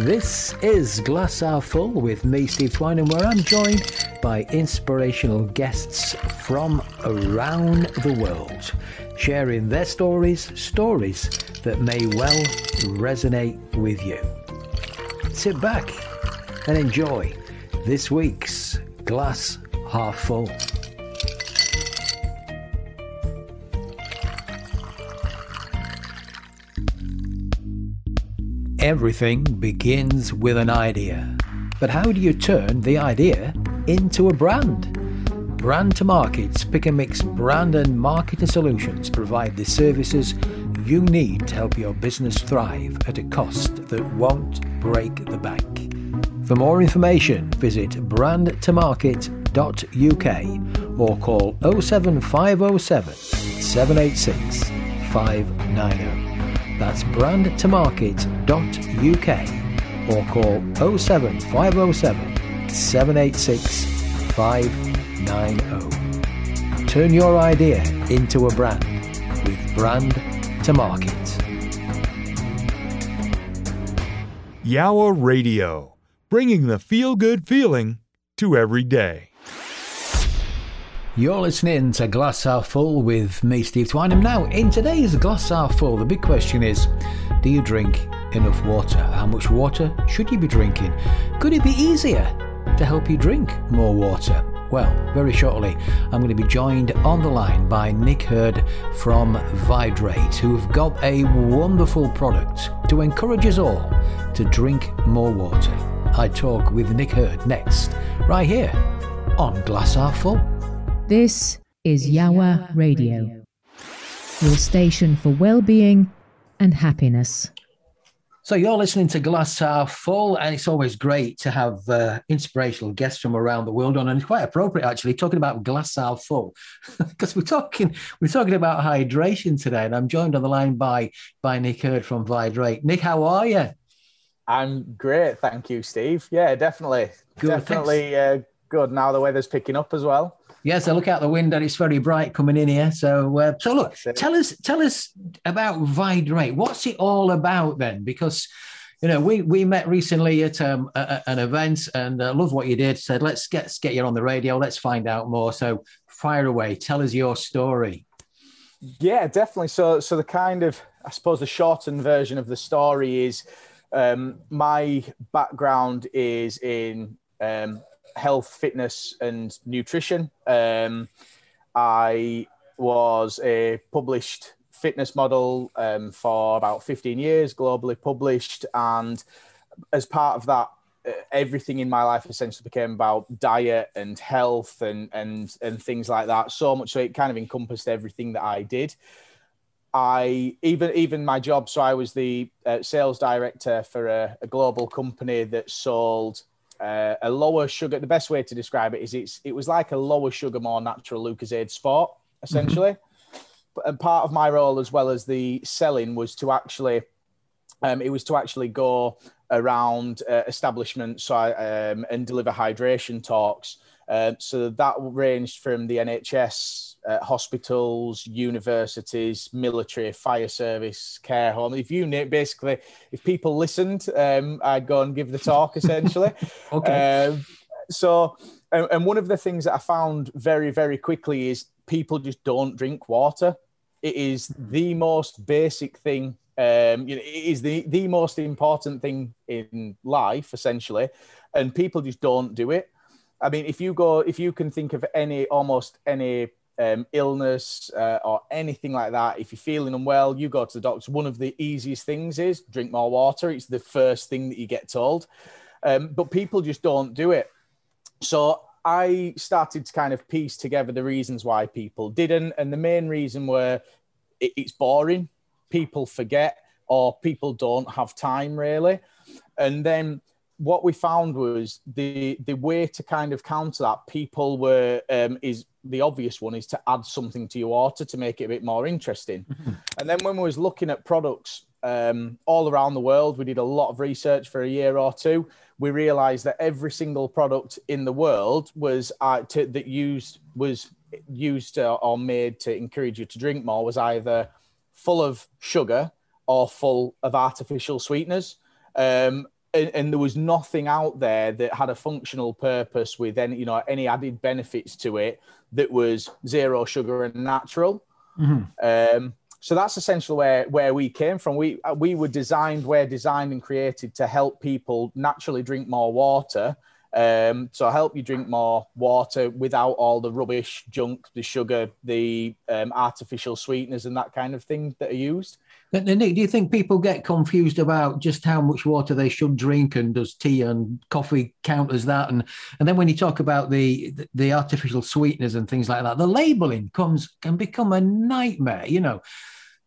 This is Glass Half Full with me, Steve Twynham where I'm joined by inspirational guests from around the world, sharing their stories, stories that may well resonate with you. Sit back and enjoy this week's Glass Half Full. Everything begins with an idea. But how do you turn the idea into a brand? Brand to Markets Pick and Mix brand and marketing solutions provide the services you need to help your business thrive at a cost that won't break the bank. For more information, visit brandtomarket.uk or call 07507 786 590. That's brandtomarket.uk or call 07507 786 590. Turn your idea into a brand with Brand to Market. Yowah Radio, bringing the feel good feeling to every day. You're listening to Glass Half Full with me, Steve Twynham. Now, in today's Glass Half Full, the big question is do you drink enough water? How much water should you be drinking? Could it be easier to help you drink more water? Well, very shortly, I'm going to be joined on the line by Nick Hird from Vidrate, who've got a wonderful product to encourage us all to drink more water. I talk with Nick Hird next, right here on Glass Half Full. This is Yowah Radio, your station for well-being and happiness. So you're listening to Glass Half Full, and it's always great to have uh, inspirational guests from around the world on, and it's quite appropriate actually talking about Glass Half Full because we're talking we're talking about hydration today, and I'm joined on the line by by Nick Hird from Vidrate. Nick, how are you? I'm great, thank you, Steve. Yeah, definitely, good, definitely uh, good. Now the weather's picking up as well. Yes, I look out the window. It's very bright coming in here. So, uh, so look, tell us, tell us about Vidrate. What's it all about then? Because you know, we we met recently at um, a, an event, and uh, love what you did. Said, let's get let's get you on the radio. Let's find out more. So, fire away. Tell us your story. Yeah, definitely. So, so the kind of I suppose the shortened version of the story is um, my background is in um, health, fitness, and nutrition. Um, I was a published fitness model um, for about 15 years, globally published. And as part of that, everything in my life essentially became about diet and health and, and, and things like that. So much so it kind of encompassed everything that I did. I even even my job. So I was the uh, sales director for a, a, global company that sold uh, a lower sugar. The best way to describe it is it's it was like a lower sugar, more natural Lucozade Sport, essentially. Mm-hmm. And part of my role, as well as the selling, was to actually, um, it was to actually go around uh, establishments so I, um, and deliver hydration talks. Uh, so that ranged from the NHS uh, hospitals, universities, military, fire service, care home. If you name, basically, if people listened, um, I'd go and give the talk essentially. okay. Um, so, and, and one of the things that I found very, very quickly is people just don't drink water. It is the most basic thing. Um, you know, it is the, the most important thing in life, essentially, and people just don't do it. I mean, if you go, if you can think of any, almost any um, illness uh, or anything like that, if you're feeling unwell, you go to the doctor. One of the easiest things is drink more water. It's the first thing that you get told. Um, but people just don't do it. So I started to kind of piece together the reasons why people didn't. And the main reason were it, it's boring, people forget, or people don't have time really. And then what we found was the the way to kind of counter that people were um, is the obvious one is to add something to your water to make it a bit more interesting. Mm-hmm. And then when we was looking at products um, all around the world, we did a lot of research for a year or two. We realised that every single product in the world was uh, to, that used was used uh, or made to encourage you to drink more was either full of sugar or full of artificial sweeteners. Um, and, and, there was nothing out there that had a functional purpose with any you know any added benefits to it that was zero sugar and natural. Mm-hmm. um, so that's essentially where where we came from. We we were designed we're designed and created to help people naturally drink more water. Um, so help you drink more water without all the rubbish junk the sugar the um, artificial sweeteners and that kind of thing that are used Nick, do you think people get confused about just how much water they should drink, and does tea and coffee count as that? And and then when you talk about the the artificial sweeteners and things like that, the labeling comes can become a nightmare. You know,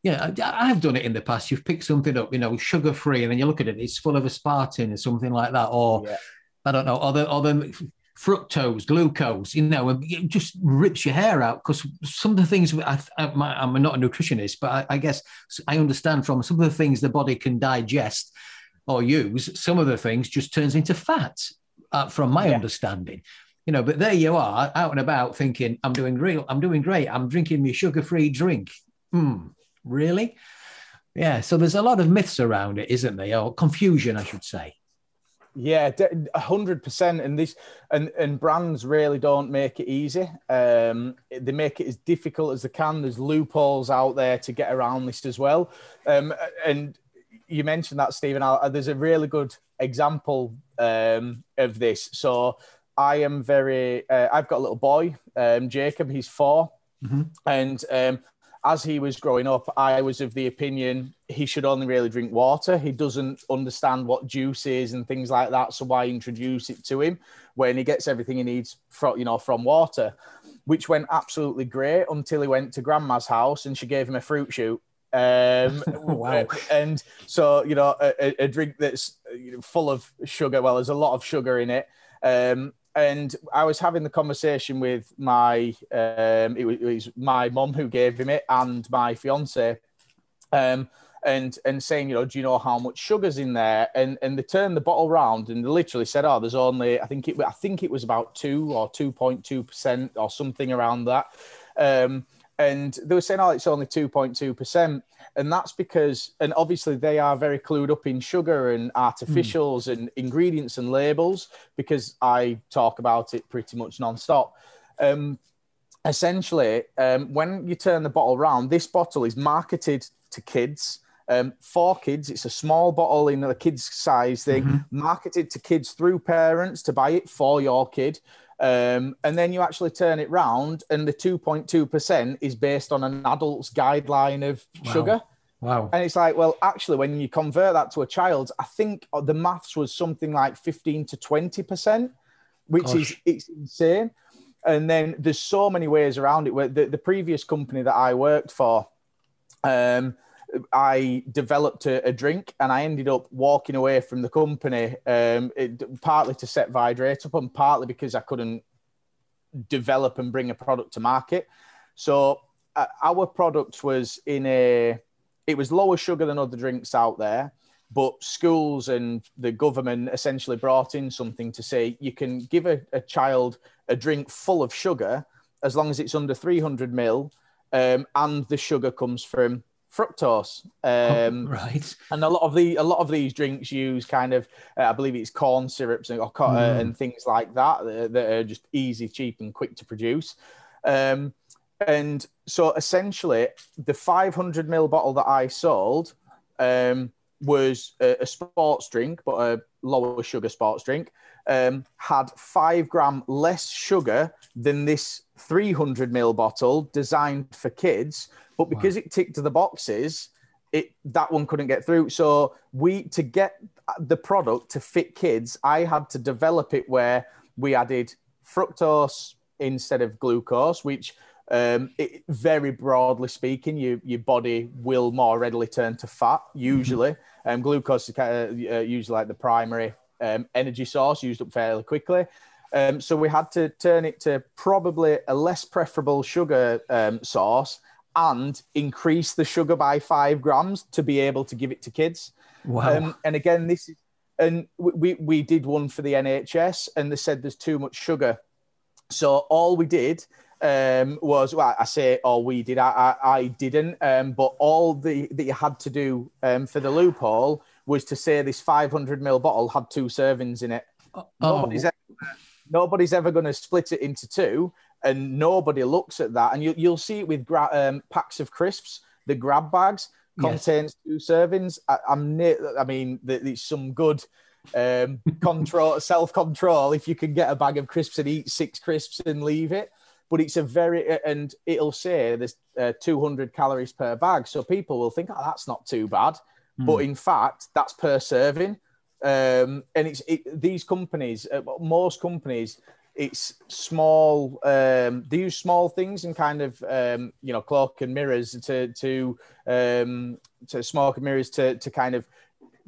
yeah, I've done it in the past. You've picked something up, you know, sugar free, and then you look at it, it's full of aspartame or something like that, or yeah. I don't know, or the or the fructose, glucose, you know, it just rips your hair out because some of the things I, am not a nutritionist, but I, I, guess I understand from some of the things the body can digest or use, some of the things just turns into fat, uh, from my yeah. understanding. You know, but there you are, out and about, thinking, "I'm doing real, I'm doing great, I'm drinking my sugar-free drink." Hmm, really? Yeah. So there's a lot of myths around it, isn't there? Or confusion, I should say. Yeah, a hundred percent. And this and and brands really don't make it easy. Um, they make it as difficult as they can. There's loopholes out there to get around this as well. Um, and you mentioned that, Stephen. there's a really good example um, of this. So I am very. Uh, I've got a little boy, um, Jacob. He's 4 mm-hmm. and um, as he was growing up, I was of the opinion he should only really drink water. He doesn't understand what juice is and things like that. So why introduce it to him when he gets everything he needs from you know from water, which went absolutely great until he went to grandma's house and she gave him a fruit shoot. Um, wow. And so you know a, a drink that's full of sugar. Well, there's a lot of sugar in it. Um, and I was having the conversation with my um, it was, it was my mom who gave him it and my fiance, um, and and saying you know do you know how much sugar's in there? And and they turned the bottle round and they literally said oh there's only I think it I think it was about two or two point two percent or something around that, um, and they were saying oh it's only two point two percent and that's because and obviously they are very clued up in sugar and artificials mm. and ingredients and labels because i talk about it pretty much non-stop um, essentially um, when you turn the bottle around this bottle is marketed to kids um, for kids it's a small bottle in a kids size thing mm-hmm. marketed to kids through parents to buy it for your kid um, and then you actually turn it round, and the 2.2% is based on an adult's guideline of wow. sugar. Wow. And it's like, well, actually, when you convert that to a child, I think the maths was something like 15 to 20%, which Gosh. is it's insane. And then there's so many ways around it. Where the, the previous company that I worked for, um, I developed a, a, drink and I ended up walking away from the company, um, it, partly to set Vidrate up and partly because I couldn't develop and bring a product to market. So uh, our product was in a, it was lower sugar than other drinks out there, but schools and the government essentially brought in something to say you can give a, a child a drink full of sugar as long as it's under 300 mil um, and the sugar comes from fructose. Um, oh, right. And a lot of the a lot of these drinks use kind of uh, I believe it's corn syrups and, or, mm. uh, and things like that, that that are just easy, cheap, and quick to produce. Um, and so essentially, the 500 ml bottle that I sold um, was a, a, sports drink, but a lower sugar sports drink. Um, had five gram less sugar than this 300 ml bottle designed for kids, but because wow. it ticked the boxes, it that one couldn't get through. So we to get the product to fit kids, I had to develop it where we added fructose instead of glucose, which um, it, very broadly speaking, you, your body will more readily turn to fat usually. Mm-hmm. Um, glucose is kind of, uh, usually like the primary um, energy source used up fairly quickly. Um, so we had to turn it to probably a less preferable sugar um, source and increase the sugar by five grams to be able to give it to kids. Wow. Um, and again, this is, and we, we did one for the NHS and they said there's too much sugar. So all we did um, was, well, I say all we did, I, I, I didn't, um, but all the, that you had to do um, for the loophole was to say this 500 ml bottle had two servings in it. Oh, Nobody's ever, nobody's ever going to split it into two, and nobody looks at that. And you, you'll see it with gra- um, packs of crisps, the grab bags Yes. contains two servings. I, I'm near. I mean, it's some good um, control, self control. If you can get a bag of crisps and eat six crisps and leave it, but it's a very and it'll say there's uh, 200 calories per bag, so people will think, oh, that's not too bad, but in fact, that's per serving. Um, and it's it, these companies, uh, most companies, it's small. Um, they use small things and kind of um, you know cloak and mirrors to to um, to smoke and mirrors to to kind of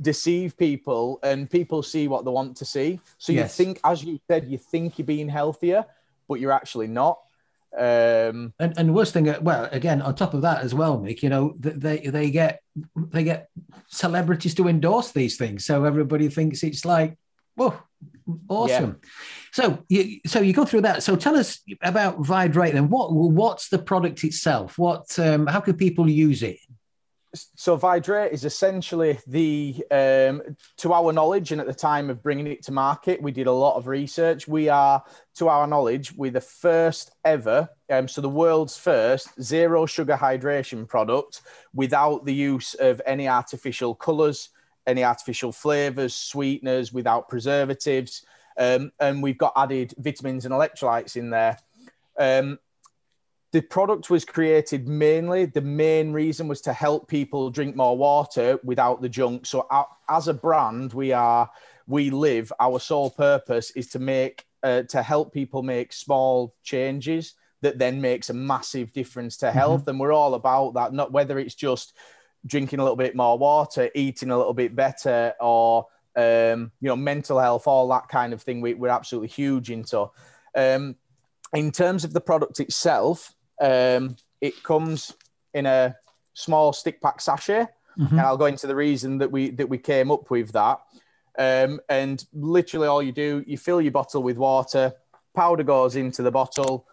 deceive people, and people see what they want to see. So Yes. you think, as you said, you think you're being healthier, but you're actually not. Um, And and worst thing, uh, well, again, on top of that as well, Mick, you know, they they get they get celebrities to endorse these things, so everybody thinks it's like, oh, awesome. So you so you go through that. So tell us about Vidrate then. What what's the product itself? What um, how can people use it? so Vidrate is essentially the, um, to our knowledge, and at the time of bringing it to market, we did a lot of research. We are, to our knowledge, we're the first ever, um, so the world's first zero sugar hydration product without the use of any artificial colours, any artificial flavours, sweeteners, without preservatives, um, and we've got added vitamins and electrolytes in there. Um, the product was created mainly the main reason was to help people drink more water without the junk. So as a brand we are we live our sole purpose is to make uh, to help people make small changes that then makes a massive difference to health. And we're all about that not whether it's just drinking a little bit more water eating a little bit better or um, you know mental health all that kind of thing we, we're absolutely huge into um, in terms of the product itself, um, it comes in a small stick pack sachet, and I'll go into the reason that we that we came up with that. Um, and literally, all you do, you fill your bottle with water, powder goes into the bottle,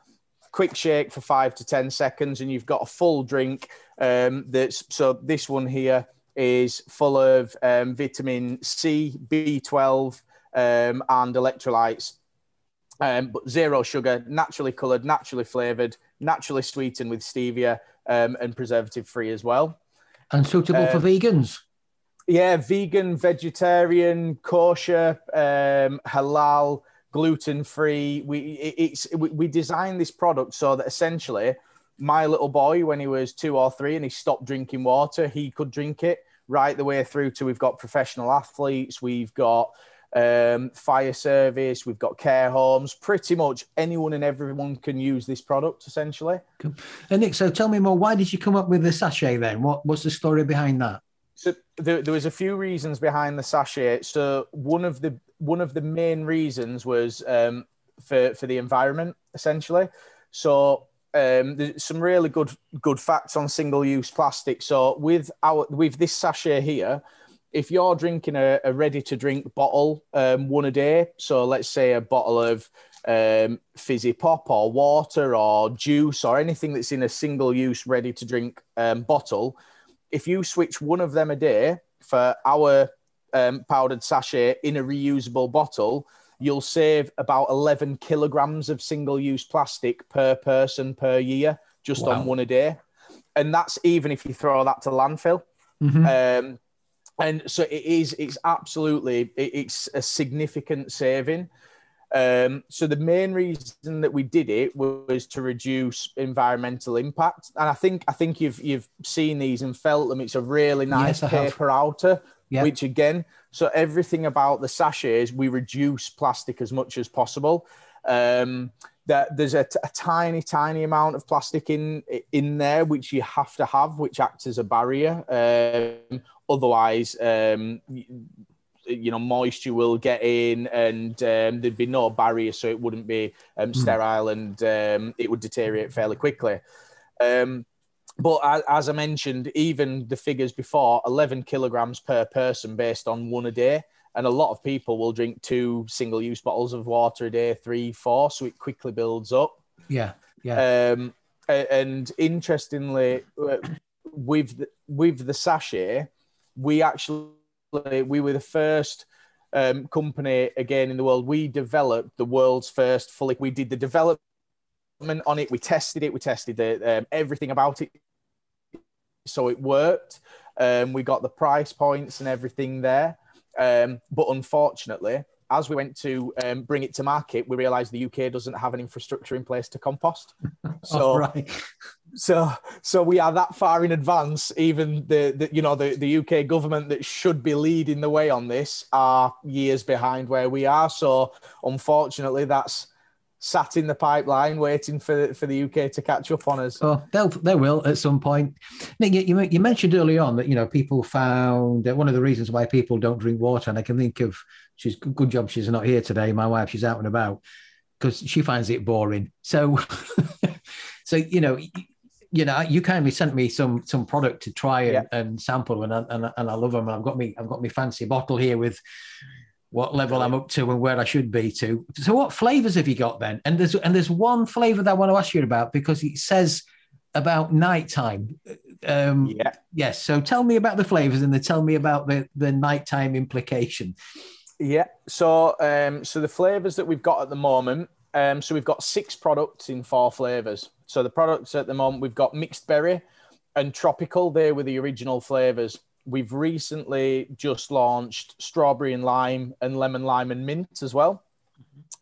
quick shake for five to ten seconds, and you've got a full drink. Um, that's so this one here is full of um, vitamin C, B12, um, and electrolytes um, but zero sugar, naturally coloured, naturally flavoured, naturally sweetened with stevia, um, and preservative free as well. And suitable for vegans. Yeah, vegan, vegetarian, kosher, um, halal, gluten free. We it- it's we, we designed this product so that essentially my little boy, when he was two or three and he stopped drinking water, he could drink it right the way through to we've got professional athletes, we've got um, fire service, we've got care homes. Pretty much anyone and everyone can use this product essentially. Cool. And Nick, so tell me more. Why did you come up with the sachet then? What what's the story behind that? So there, there was a few reasons behind the sachet. So one of the one of the main reasons was um, for for the environment, essentially. So um, there's some really good good facts on single use plastic. So with our with this sachet here, if you're drinking a, a ready to drink bottle um, one a day, so let's say a bottle of um, fizzy pop or water or juice or anything that's in a single use ready to drink um, bottle, if you switch one of them a day for our um, powdered sachet in a reusable bottle, you'll save about 11 kilograms of single use plastic per person per year just Wow. on one a day. And that's even if you throw that to landfill. Mhm. Um, and so it is, it's absolutely, it- it's a significant saving. Um, so the main reason that we did it was to reduce environmental impact, and I think I think you've you've seen these and felt them. It's a really nice Yes, have. paper outer, Yeah. which again, so everything about the sachets we reduce plastic as much as possible. Um, that there's a, t- a tiny, tiny amount of plastic in in there which you have to have, which acts as a barrier. Um, otherwise, um, you know moisture will get in and um, there'd be no barrier so it wouldn't be um, sterile and um, it would deteriorate fairly quickly. Um, but as, i mentioned even the figures before 11 kilograms per person based on one a day and a lot of people will drink two single use bottles of water a day three four so it quickly builds up. Yeah, yeah. um, and interestingly, uh, with the, with the sachet, we actually we were the first um, company again in the world. We developed the world's first fully. We did the development on it. We tested it. We tested the, um, everything about it, so it worked. Um, we got the price points and everything there. Um, but unfortunately, as we went to um, bring it to market, we realised the UK doesn't have an infrastructure in place to compost. So, oh, right. So, so we are that far in advance. Even the, the, you know, the, the UK government that should be leading the way on this are years behind where we are. So, unfortunately, that's sat in the pipeline waiting for for the UK to catch up on us. Oh, they'll they will at some point. Nick, you, you mentioned early on that you know people found one of the reasons why people don't drink water, and I can think of she's good job she's not here today. My wife, she's out and about because she finds it boring. So, so you know. You know, you kindly sent me some some product to try and, yeah. and sample, and I, and, and I love them. I've got me I've got my fancy bottle here with what level I'm up to and where I should be to. So, what flavors have you got then? And there's and there's one flavor that I want to ask you about because it says about nighttime. Um, yeah. Yes. So, tell me about the flavors and then tell me about the the nighttime implication. Yeah. So, um, so the flavors that we've got at the moment. Um, so we've got six products in four flavors. So the products at the moment we've got mixed berry and tropical. They were the original flavors we've recently just launched strawberry and lime and lemon lime and mint as well.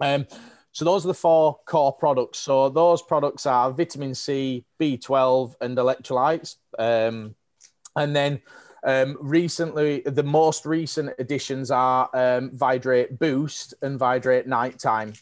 Um, so those are the four core products. So those products are vitamin C, B12, and electrolytes. Um, and then um, recently, the most recent additions are um, Vidrate Boost and Vidrate Nighttime.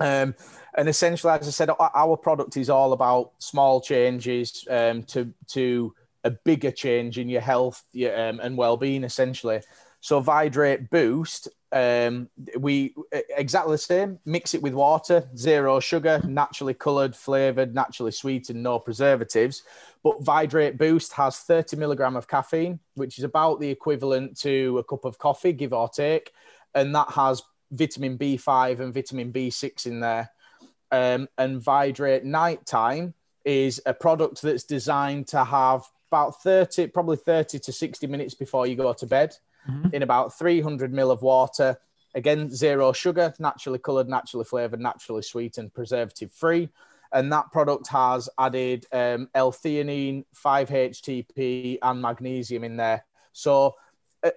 Um, and essentially, as I said, our product is all about small changes um, to to a bigger change in your health um, and well-being essentially. So vidrate boost um, we exactly the same. Mix it with water zero sugar naturally colored flavored naturally sweetened no preservatives. But vidrate boost has 30 milligram of caffeine which is about the equivalent to a cup of coffee give or take. And that has vitamin b5 and vitamin b6 in there um, and vidrate nighttime is a product that's designed to have about 30, probably 30 to 60 minutes before you go to bed mm-hmm. in about 300 mil of water. Again, zero sugar, naturally colored, naturally flavored, naturally sweetened, preservative free. And that product has added um, L-theanine, 5-HTP, and magnesium in there. So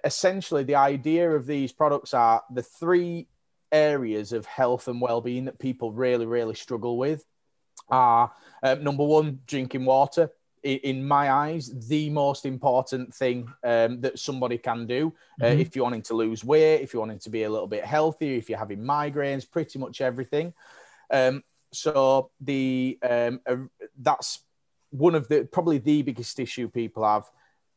essentially, the idea of these products are the three areas of health and well-being that people really, really struggle with are um, number one, drinking water in my eyes, the most important thing um, that somebody can do uh, mm-hmm. if you're wanting to lose weight, if you're wanting to be a little bit healthier, if you're having migraines, pretty much everything. Um, so the um, uh, that's one of the probably the biggest issue people have.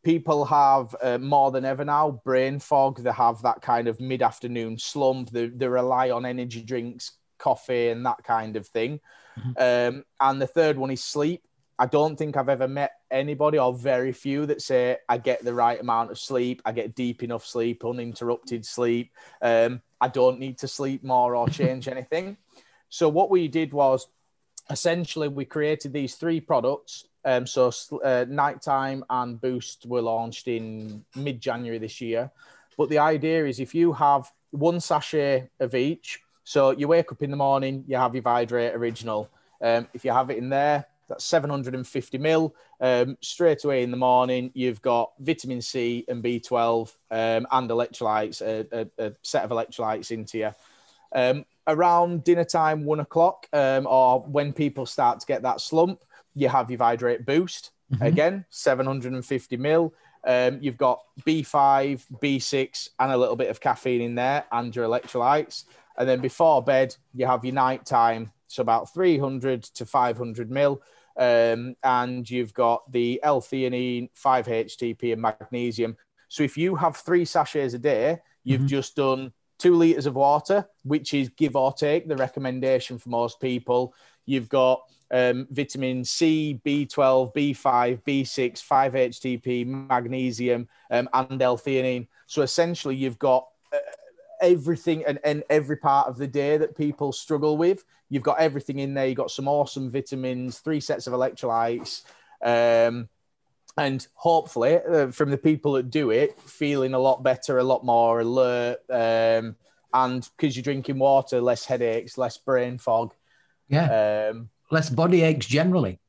People have uh, more than ever now brain fog. They have that kind of mid-afternoon slump. They, they rely on energy drinks, coffee, and that kind of thing. Mm-hmm. Um, and the third one is sleep I don't think I've ever met anybody or very few that say I get the right amount of sleep, I get deep enough sleep, uninterrupted sleep. Um, I don't need to sleep more or change anything. So what we did was essentially we created these three products. Um, so uh, nighttime and boost were launched in mid-January this year. But the idea is if you have one sachet of each, so you wake up in the morning, you have your Vidrate original. Um, if you have it in there, that's 750 mil. Um, straight away in the morning, you've got vitamin C and B12 um, and electrolytes, a, a, a, set of electrolytes into you. Um, around dinner time, one o'clock, um, or when people start to get that slump, you have your Vidrate Boost. Mm-hmm. Again, 750 mil. Um, you've got B5, B6, and a little bit of caffeine in there, and your electrolytes. And then before bed, you have your nighttime, so about 300 to 500 mil. Um, and you've got the L-theanine, 5-HTP, and magnesium. So if you have three sachets a day, you've mm-hmm. just done two liters of water, which is give or take the recommendation for most people. You've got um, vitamin C, B12, B5, B6, 5-HTP, magnesium, um, and L-theanine. So essentially, you've got uh, everything and, and every part of the day that people struggle with. You've got everything in there. You've got some awesome vitamins, three sets of electrolytes, um, and hopefully uh, from the people that do it, feeling a lot better, a lot more alert, um, and because you're drinking water, less headaches, less brain fog. Yeah. Um, less body aches generally.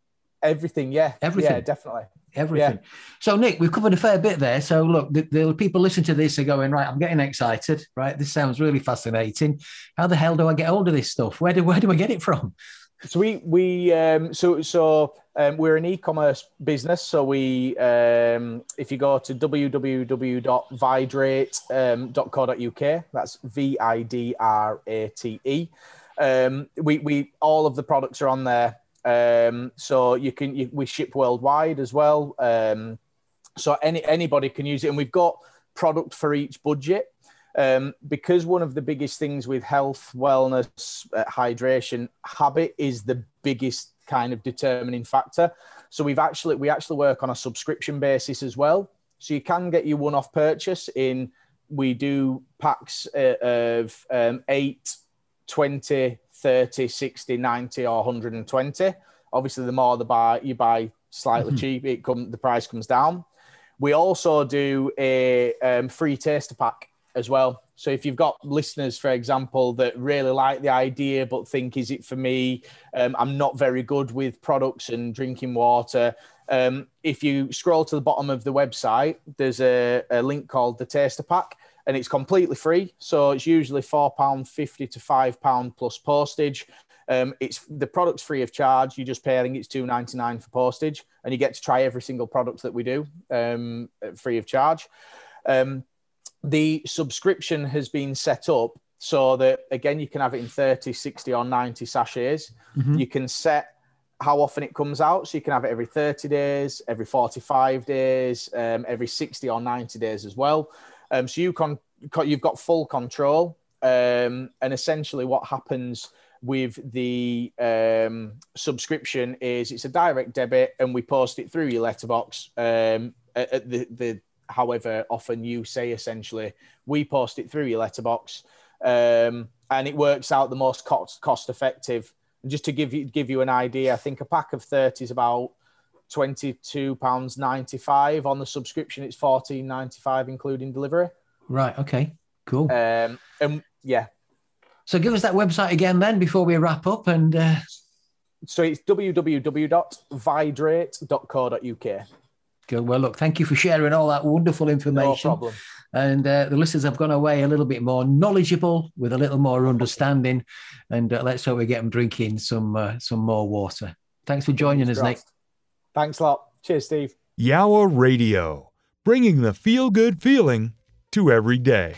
Everything, yeah, everything, yeah, definitely everything. Yeah. So, Nick, we've covered a fair bit there. So, look, the, the, people listen to this are going right. I'm getting excited. Right, this sounds really fascinating. How the hell do I get hold of this stuff? Where do where do I get it from? So we we um, so so um, we're an e-commerce business. So we um, if you go to www.vidrate.co.uk, that's V I D R A T E. Um, we we all of the products are on there. Um, so you can you, we ship worldwide as well. Um, so any anybody can use it, and we've got product for each budget. Um, because one of the biggest things with health, wellness, uh, hydration, habit is the biggest kind of determining factor. So we've actually we actually work on a subscription basis as well. So you can get your one-off purchase in. We do packs uh, of um, 8, 20, 30, 60, 90, or 120. Obviously, the more the buy you buy slightly mm-hmm. cheap, it come the price comes down. We also do a um, free taster pack as well. So if you've got listeners, for example, that really like the idea but think, is it for me? Um, I'm not very good with products and drinking water. Um, if you scroll to the bottom of the website, there's a, a link called the Taster Pack and it's completely free. So it's usually £4.50 to £5 plus postage. Um, it's the product's free of charge. You just pay, I think it's two ninety nine for postage, and you get to try every single product that we do um, free of charge. Um, the subscription has been set up so that again you can have it in 30 60 or 90 sachets mm-hmm. you can set how often it comes out so you can have it every 30 days every 45 days um, every 60 or 90 days as well um, so you can you've got full control. Um, and essentially what happens with the um, subscription is it's a direct debit and we post it through your letterbox um, at, the, the however often you say essentially we post it through your letterbox. Um, and it works out the most cost, cost effective. And just to give you give you an idea i think a pack of 30 is about 22 pounds 95 on the subscription it's 14.95 including delivery right okay cool um, and yeah so give us that website again then before we wrap up and uh... so it's www.vidrate.co.uk Good. Well, look, thank you for sharing all that wonderful information. No problem. And uh, the listeners have gone away a little bit more knowledgeable, with a little more understanding, and uh, let's hope we get them drinking some uh, some more water. Thanks for joining us, Nick. Thanks a lot. Cheers, Steve. Yowah Radio, bringing the feel good feeling to every day.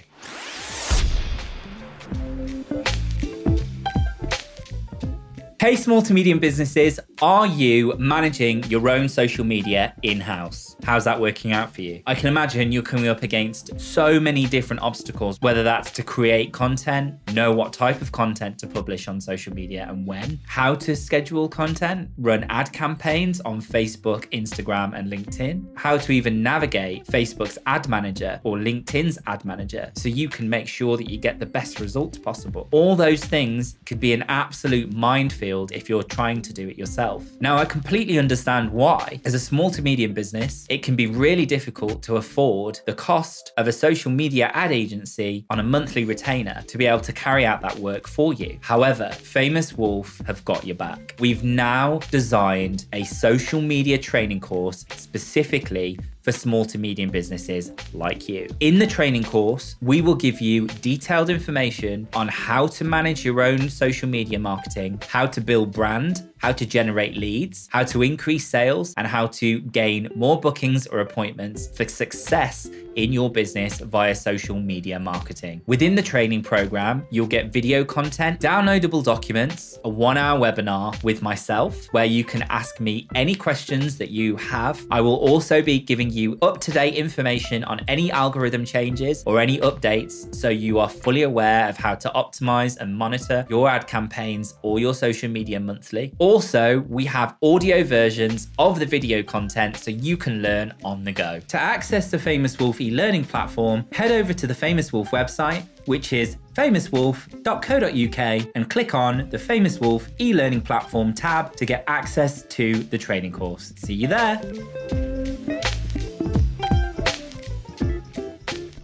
Hey, small to medium businesses, are you managing your own social media in house? How's that working out for you? I can imagine you're coming up against so many different obstacles, whether that's to create content, know what type of content to publish on social media and when, how to schedule content, run ad campaigns on Facebook, Instagram, and LinkedIn, how to even navigate Facebook's ad manager or LinkedIn's ad manager so you can make sure that you get the best results possible. All those things could be an absolute minefield if you're trying to do it yourself. Now, I completely understand why. As a small to medium business, it can be really difficult to afford the cost of a social media ad agency on a monthly retainer to be able to carry out that work for you. However, Famous Wolf have got your back. We've now designed a social media training course specifically for small to medium businesses like you. In the training course, we will give you detailed information on how to manage your own social media marketing, how to build brand, how to generate leads, how to increase sales, and how to gain more bookings or appointments for success in your business via social media marketing. Within the training program, you'll get video content, downloadable documents, a one hour webinar with myself where you can ask me any questions that you have. I will also be giving you up to date information on any algorithm changes or any updates so you are fully aware of how to optimize and monitor your ad campaigns or your social media monthly. Also, we have audio versions of the video content so you can learn on the go. To access the Famous Wolf e-learning platform, head over to the Famous Wolf website, which is famouswolf.co.uk and click on the Famous Wolf e-learning platform tab to get access to the training course. See you there.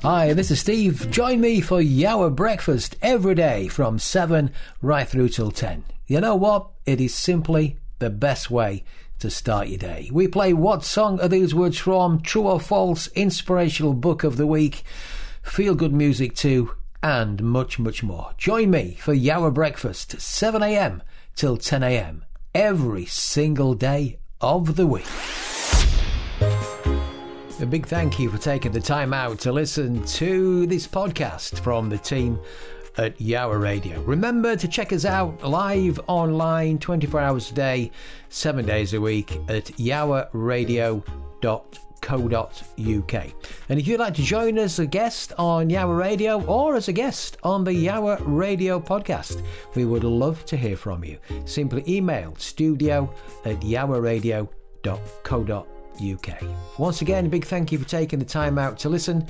Hi, this is Steve. Join me for Yowah Breakfast every day from 7 right through till 10. You know what? It is simply the best way to start your day. We play What Song Are These Words From? True or False? Inspirational Book of the Week, Feel Good Music too, and much, much more. Join me for Yowah Breakfast, 7am till 10am, every single day of the week. A big thank you for taking the time out to listen to this podcast from the team at Yowah Radio. Remember to check us out live online 24 hours a day, 7 days a week at yowahradio.co.uk. And if you'd like to join us as a guest on Yowah Radio or as a guest on the Yowah Radio podcast, we would love to hear from you. Simply email studio at yowahradio.co.uk. Once again, a big thank you for taking the time out to listen.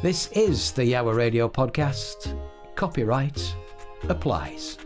This is the Yowah Radio podcast. Copyright applies.